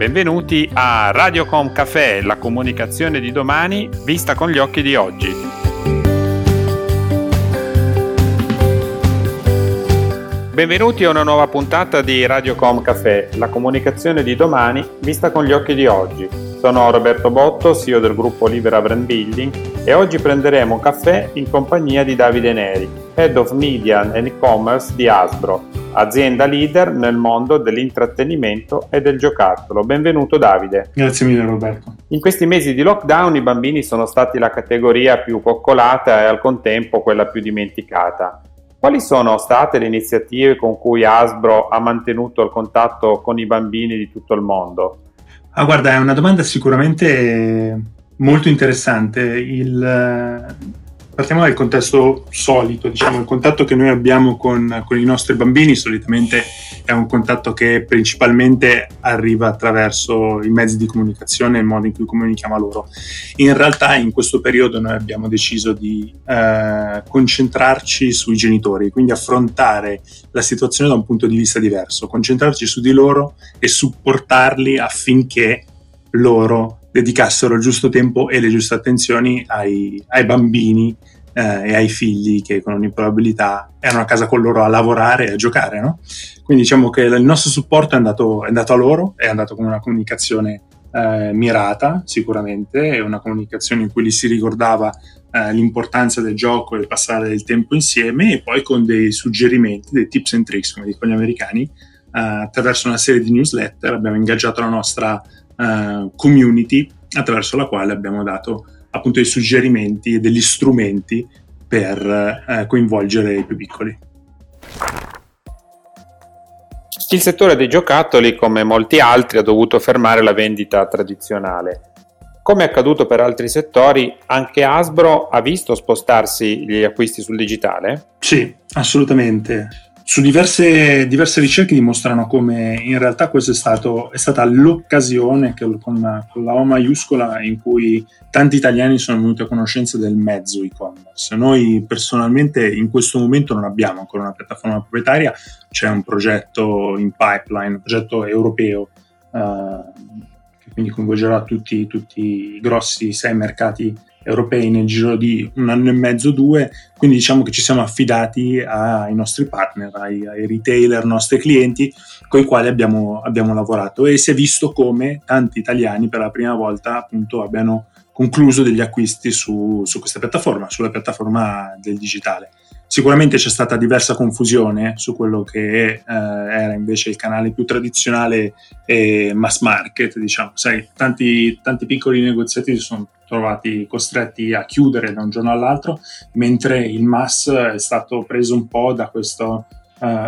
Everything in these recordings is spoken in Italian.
Benvenuti a Radiocom Café, la comunicazione di domani vista con gli occhi di oggi. Benvenuti a una nuova puntata di Radiocom Café, la comunicazione di domani vista con gli occhi di oggi. Sono Roberto Botto, CEO del gruppo Libera Brand Building e oggi prenderemo caffè in compagnia di Davide Neri, Head of Media and E-Commerce di Asbro, azienda leader nel mondo dell'intrattenimento e del giocattolo. Benvenuto Davide. Grazie mille Roberto. In questi mesi di lockdown i bambini sono stati la categoria più coccolata e al contempo quella più dimenticata. Quali sono state le iniziative con cui Asbro ha mantenuto il contatto con i bambini di tutto il mondo? Ah, guarda, è una domanda sicuramente molto interessante. Il, partiamo dal contesto solito, diciamo, il contatto che noi abbiamo con, con, i nostri bambini solitamente è un contatto che principalmente arriva attraverso i mezzi di comunicazione e il modo in cui comunichiamo a loro. In realtà in questo periodo noi abbiamo deciso di eh, concentrarci sui genitori, quindi affrontare la situazione da un punto di vista diverso, concentrarci su di loro e supportarli affinché loro dedicassero il giusto tempo e le giuste attenzioni ai, ai bambini eh, e ai figli che con ogni probabilità erano a casa con loro a lavorare e a giocare. No? Quindi diciamo che il nostro supporto è andato, è andato a loro, è andato con una comunicazione eh, mirata sicuramente, è una comunicazione in cui gli si ricordava eh, l'importanza del gioco e passare del tempo insieme e poi con dei suggerimenti, dei tips and tricks come dicono gli americani, eh, attraverso una serie di newsletter abbiamo ingaggiato la nostra uh, community attraverso la quale abbiamo dato appunto dei suggerimenti e degli strumenti per uh, coinvolgere i più piccoli. Il settore dei giocattoli, come molti altri, ha dovuto fermare la vendita tradizionale. Come è accaduto per altri settori, anche Hasbro ha visto spostarsi gli acquisti sul digitale? Sì, assolutamente su diverse, diverse, ricerche dimostrano come in realtà questa è, è, stata l'occasione che, con, con, la O maiuscola in cui tanti italiani sono venuti a conoscenza del mezzo e-commerce. Noi personalmente in questo momento non abbiamo ancora una piattaforma proprietaria, c'è un progetto in pipeline, un progetto europeo uh, che quindi coinvolgerà tutti, tutti i grossi sei mercati europei nel giro di un anno e mezzo, due, quindi diciamo che ci siamo affidati ai nostri partner, ai, ai retailer, nostri clienti con i quali abbiamo, abbiamo, lavorato e si è visto come tanti italiani per la prima volta appunto abbiano concluso degli acquisti su, su questa piattaforma, sulla piattaforma del digitale. Sicuramente c'è stata diversa confusione su quello che eh, era invece il canale più tradizionale e mass market, diciamo. Sai, tanti, tanti piccoli negoziati si sono trovati costretti a chiudere da un giorno all'altro, mentre il mass è stato preso un po' da questa uh,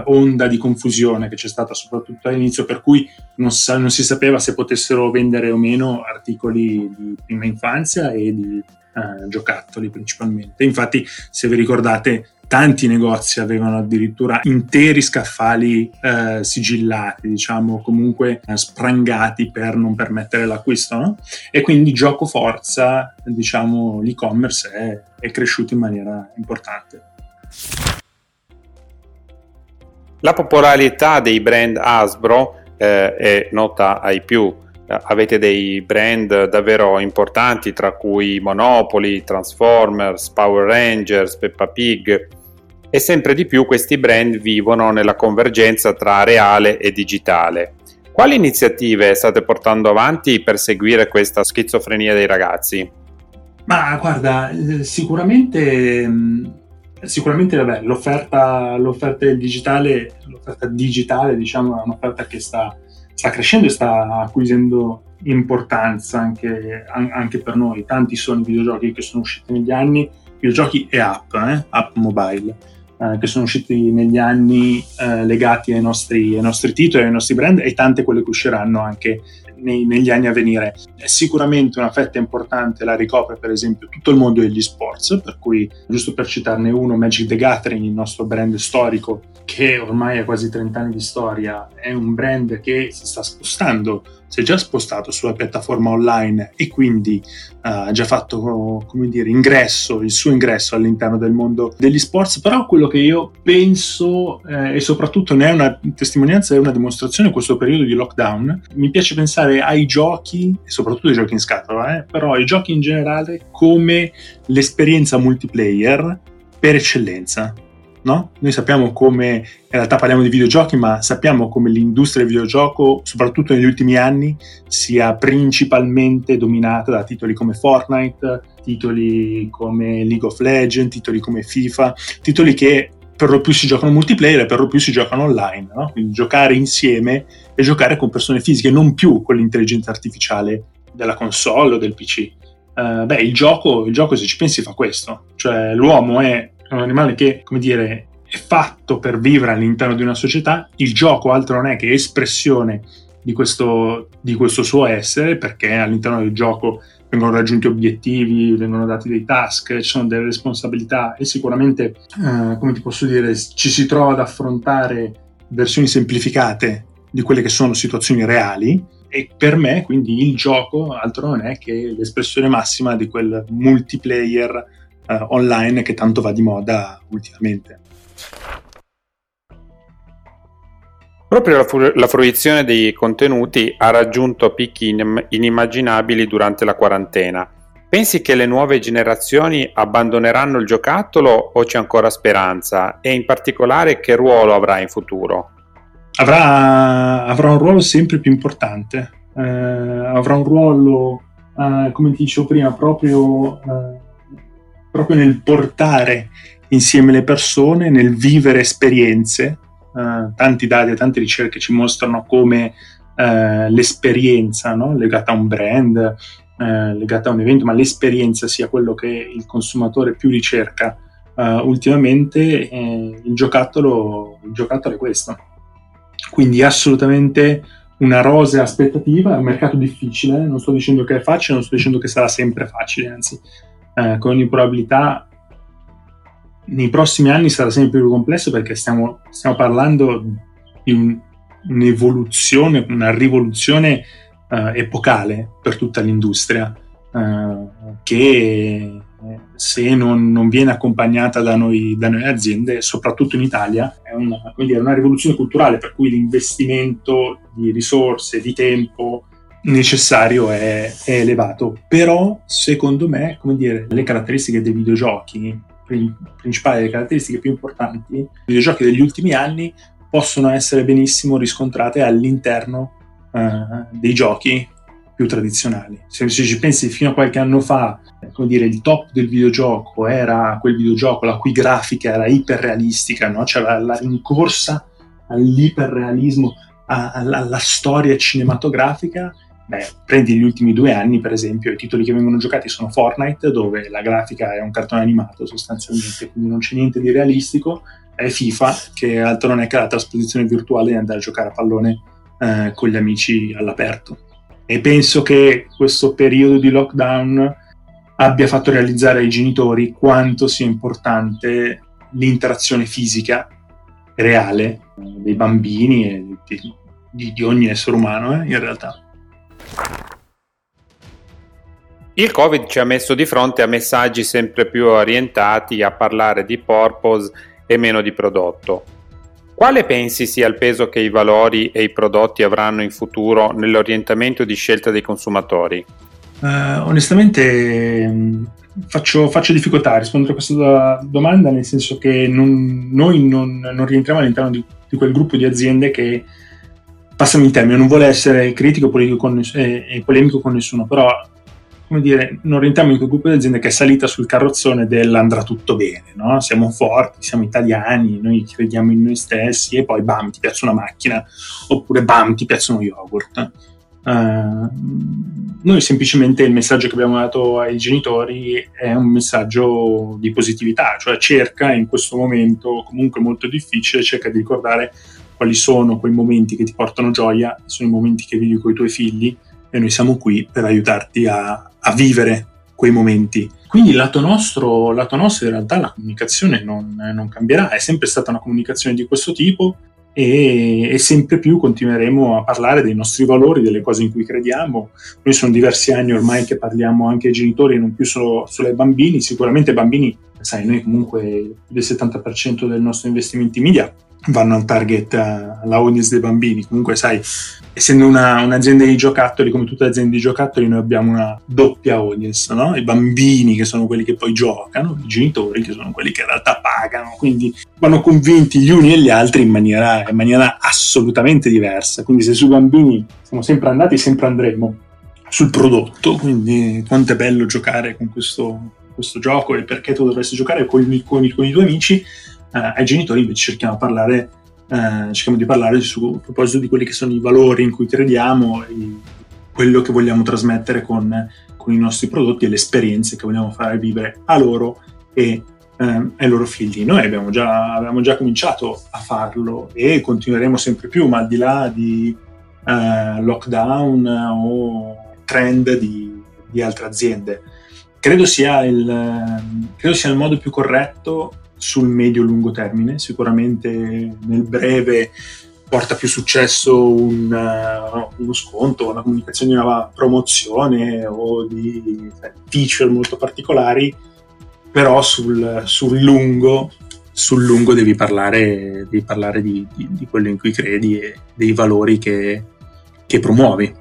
onda di confusione che c'è stata soprattutto all'inizio, per cui non, sa- non, si sapeva se potessero vendere o meno articoli di prima infanzia e di uh, giocattoli principalmente. Infatti, se vi ricordate, tanti negozi avevano addirittura interi scaffali eh, sigillati, diciamo comunque eh, sprangati per non permettere l'acquisto, no? E quindi gioco forza, diciamo, l'e-commerce è, è cresciuto in maniera importante. La popolarità dei brand Hasbro eh, è nota ai più. Avete dei brand davvero importanti, tra cui Monopoly, Transformers, Power Rangers, Peppa Pig e sempre di più questi brand vivono nella convergenza tra reale e digitale. Quali iniziative state portando avanti per seguire questa schizofrenia dei ragazzi? Ma guarda, eh, sicuramente, mm, sicuramente vabbè, l'offerta, l'offerta digitale, l'offerta digitale diciamo, è un'offerta che sta, sta crescendo e sta acquisendo importanza anche, anche, per noi. Tanti sono i videogiochi che sono usciti negli anni, videogiochi e app, eh? app mobile eh, che sono usciti negli anni eh, legati ai nostri, ai nostri, titoli, ai nostri brand e tante quelle che usciranno anche nei, negli anni a venire. Sicuramente una fetta importante la ricopre per esempio tutto il mondo degli sports, per cui giusto per citarne uno, Magic the Gathering, il nostro brand storico che ormai ha quasi 30 anni di storia, è un brand che si sta spostando si è già spostato sulla piattaforma online e quindi ha uh, già fatto, come dire, ingresso, il suo ingresso all'interno del mondo degli sports, però quello che io penso, eh, e soprattutto ne è una testimonianza, è una dimostrazione questo periodo di lockdown, mi piace pensare ai giochi, soprattutto ai giochi in scatola, eh, però ai giochi in generale come l'esperienza multiplayer per eccellenza no? Noi sappiamo come, in realtà parliamo di videogiochi, ma sappiamo come l'industria del videogioco, soprattutto negli ultimi anni, sia principalmente dominata da titoli come Fortnite, titoli come League of Legends, titoli come FIFA, titoli che per lo più si giocano multiplayer e per lo più si giocano online, no? quindi giocare insieme e giocare con persone fisiche, non più con l'intelligenza artificiale della console o del PC. Uh, beh, il gioco, il gioco, se ci pensi, fa questo, cioè l'uomo è è un animale che, come dire, è fatto per vivere all'interno di una società, il gioco altro non è che espressione di questo, di questo suo essere, perché all'interno del gioco vengono raggiunti obiettivi, vengono dati dei task, ci sono delle responsabilità e sicuramente, eh, come ti posso dire, ci si trova ad affrontare versioni semplificate di quelle che sono situazioni reali e per me quindi il gioco altro non è che l'espressione massima di quel multiplayer eh, online che tanto va di moda ultimamente. Proprio la, fu- la, fruizione dei contenuti ha raggiunto picchi in- inimmaginabili durante la quarantena. Pensi che le nuove generazioni abbandoneranno il giocattolo o c'è ancora speranza? E in particolare che ruolo avrà in futuro? Avrà, avrà un ruolo sempre più importante. Eh, avrà un ruolo, eh, come ti dicevo prima, proprio eh, proprio nel portare insieme le persone, nel vivere esperienze. Uh, tanti dati e tante ricerche ci mostrano come uh, l'esperienza no? legata a un brand, uh, legata a un evento, ma l'esperienza sia quello che il consumatore più ricerca ultimamente, eh, il, giocattolo, il giocattolo è questo. Quindi assolutamente una rosea aspettativa, è un mercato difficile, non sto dicendo che è facile, non sto dicendo che sarà sempre facile, anzi eh, con ogni probabilità nei prossimi anni sarà sempre più complesso perché stiamo, stiamo parlando di un, un'evoluzione, una rivoluzione eh, epocale per tutta l'industria eh, che se non, non, viene accompagnata da noi, da noi aziende, soprattutto in Italia, è una, dire, una rivoluzione culturale per cui l'investimento di risorse, di tempo, necessario è, è, elevato, però secondo me, come dire, le caratteristiche dei videogiochi, principali, le caratteristiche più importanti, i videogiochi degli ultimi anni possono essere benissimo riscontrate all'interno uh, dei giochi più tradizionali. Se, se, ci pensi fino a qualche anno fa, come dire, il top del videogioco era quel videogioco la cui grafica era iperrealistica, no? c'era la rincorsa all'iperrealismo, alla, alla storia cinematografica Beh, prendi gli ultimi due anni, per esempio, i titoli che vengono giocati sono Fortnite, dove la grafica è un cartone animato sostanzialmente, quindi non c'è niente di realistico, è FIFA, che altro non è che la trasposizione virtuale di andare a giocare a pallone eh, con gli amici all'aperto. E penso che questo periodo di lockdown abbia fatto realizzare ai genitori quanto sia importante l'interazione fisica reale dei bambini e di, di ogni essere umano, eh, in realtà. Il Covid ci ha messo di fronte a messaggi sempre più orientati a parlare di purpose e meno di prodotto. Quale pensi sia il peso che i valori e i prodotti avranno in futuro nell'orientamento di scelta dei consumatori? Uh, onestamente mm, faccio, faccio, difficoltà a rispondere a questa domanda, nel senso che non, noi non, non, rientriamo all'interno di, di, quel gruppo di aziende che passami il termine, non vuole essere critico con, e, e polemico con nessuno, però come dire, non rientriamo in quel gruppo di aziende che è salita sul carrozzone dell'andrà tutto bene, no? Siamo forti, siamo italiani, noi crediamo in noi stessi e poi bam, ti piace una macchina, oppure bam, ti piace uno yogurt. Uh, noi semplicemente il messaggio che abbiamo dato ai genitori è un messaggio di positività, cioè cerca in questo momento comunque molto difficile, cerca di ricordare quali sono quei momenti che ti portano gioia, sono i momenti che vivi con i tuoi figli e noi siamo qui per aiutarti a, a vivere quei momenti. Quindi lato nostro, lato nostro in realtà la comunicazione non, non, cambierà, è sempre stata una comunicazione di questo tipo, e, e, sempre più continueremo a parlare dei nostri valori, delle cose in cui crediamo. Noi sono diversi anni ormai che parliamo anche ai genitori, non più solo, solo ai bambini. Sicuramente bambini, sai, noi comunque il 70% del nostro investimento in media vanno al target, alla audience dei bambini. Comunque, sai, essendo una, un'azienda di giocattoli, come tutte le aziende di giocattoli, noi abbiamo una doppia audience, no? I bambini che sono quelli che poi giocano, i genitori che sono quelli che in realtà pagano, quindi vanno convinti gli uni e gli altri in maniera, in maniera assolutamente diversa. Quindi se sui bambini siamo sempre andati sempre andremo sul prodotto, quindi quanto è bello giocare con questo, questo gioco e perché tu dovresti giocare con, con, con i tuoi amici, ai genitori invece cerchiamo, parlare, eh, cerchiamo di parlare su, a proposito di quelli che sono i valori in cui crediamo e quello che vogliamo trasmettere con, con i nostri prodotti e le esperienze che vogliamo fare vivere a loro e eh, ai loro figli. Noi abbiamo già, abbiamo già, cominciato a farlo e continueremo sempre più, ma al di là di eh, lockdown o trend di, di altre aziende. Credo sia, il, credo sia il modo più corretto sul medio-lungo termine. Sicuramente nel breve porta più successo un, uh, uno sconto, una comunicazione di una promozione o di feature molto particolari, però sul, sul, lungo, sul lungo, devi parlare, devi parlare di, di, di, quello in cui credi e dei valori che, che promuovi,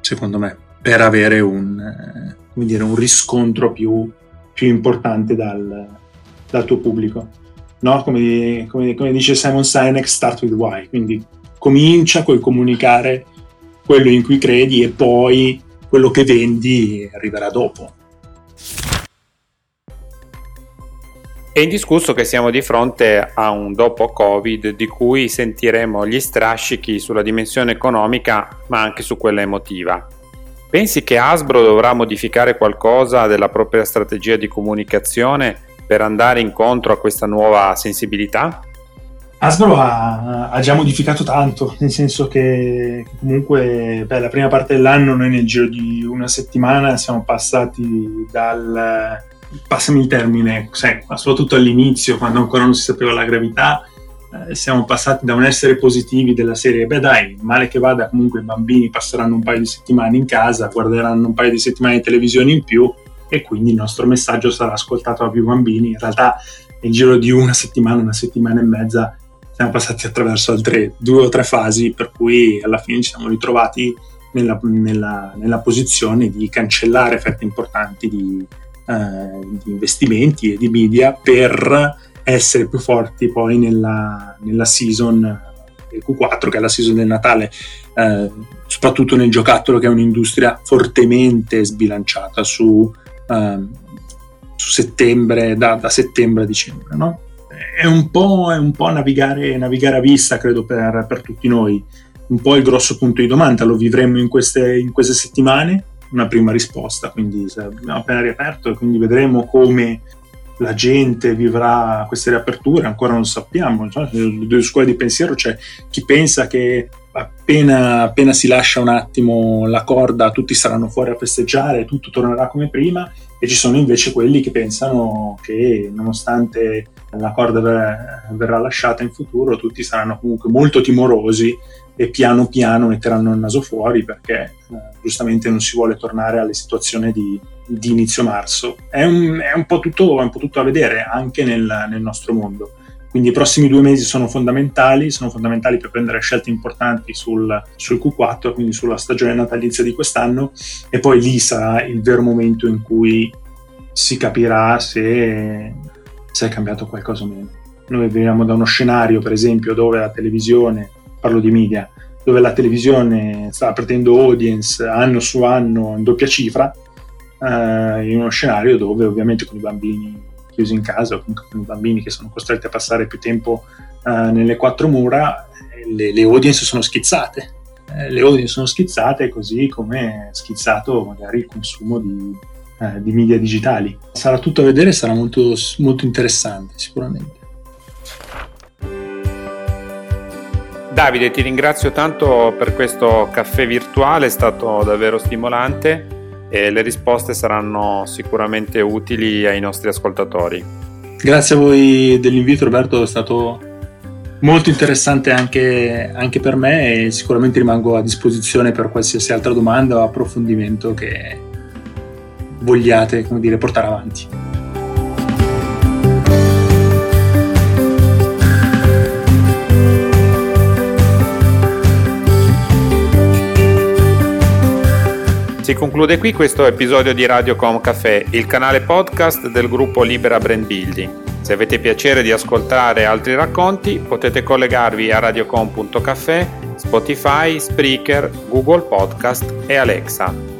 secondo me, per avere un, eh, dire, un riscontro più, più importante dal, dal tuo pubblico. No? Come, come, come, dice Simon Sinek, start with why. Quindi comincia col comunicare quello in cui credi e poi quello che vendi arriverà dopo. È indiscusso che siamo di fronte a un dopo Covid di cui sentiremo gli strascichi sulla dimensione economica ma anche su quella emotiva. Pensi che Asbro dovrà modificare qualcosa della propria strategia di comunicazione per andare incontro a questa nuova sensibilità? Asbro ha, ha, già modificato tanto, nel senso che, comunque beh, la prima parte dell'anno noi nel giro di una settimana siamo passati dal, passami il termine, sai, soprattutto all'inizio quando ancora non si sapeva la gravità, eh, siamo passati da un essere positivi della serie, beh dai, male che vada comunque i bambini passeranno un paio di settimane in casa, guarderanno un paio di settimane di televisione in più, e quindi il nostro messaggio sarà ascoltato da più bambini. In realtà nel giro di una settimana, una settimana e mezza siamo passati attraverso altre due o tre fasi per cui alla fine ci siamo ritrovati nella, nella, nella posizione di cancellare fette importanti di, eh, di, investimenti e di media per essere più forti poi nella, nella season del Q4 che è la season del Natale eh, soprattutto nel giocattolo che è un'industria fortemente sbilanciata su Su settembre, da, da, settembre a dicembre. No? È un po', è un po navigare, navigare, a vista, credo, per, per, tutti noi. Un po' il grosso punto di domanda, lo vivremo in queste, in queste settimane, una prima risposta, quindi abbiamo appena riaperto e quindi vedremo come la gente vivrà queste riaperture, ancora non sappiamo, le due scuole di pensiero c'è chi pensa che appena, appena, si lascia un attimo la corda tutti saranno fuori a festeggiare, tutto tornerà come prima e ci sono invece quelli che pensano che nonostante la corda ver- verrà lasciata in futuro tutti saranno comunque molto timorosi e piano piano metteranno il naso fuori perché eh, giustamente non si vuole tornare alle situazioni di, di inizio marzo. È un, è, un tutto, è un, po tutto, a vedere anche nel, nel nostro mondo. Quindi i prossimi due mesi sono fondamentali, sono fondamentali per prendere scelte importanti sul, sul, Q4, quindi sulla stagione natalizia di quest'anno, e poi lì sarà il vero momento in cui si capirà se, se è cambiato qualcosa o meno. Noi veniamo da uno scenario, per esempio, dove la televisione, parlo di media, dove la televisione sta perdendo audience anno su anno in doppia cifra, eh, in uno scenario dove ovviamente con i bambini chiusi in casa o comunque con i bambini che sono costretti a passare più tempo uh, nelle quattro mura, le, le audience sono schizzate. Eh, le audience sono schizzate così come è schizzato magari il consumo di, uh, di media digitali. Sarà tutto a vedere, sarà molto, molto interessante sicuramente. Davide, ti ringrazio tanto per questo caffè virtuale, è stato davvero stimolante e le risposte saranno sicuramente utili ai nostri ascoltatori. Grazie a voi dell'invito Roberto, è stato molto interessante anche, anche, per me e sicuramente rimango a disposizione per qualsiasi altra domanda o approfondimento che vogliate dire, portare avanti. Si conclude qui questo episodio di Radiocom Café, il canale podcast del gruppo Libera Brand Building. Se avete piacere di ascoltare altri racconti potete collegarvi a radiocom.café, Spotify, Spreaker, Google Podcast e Alexa.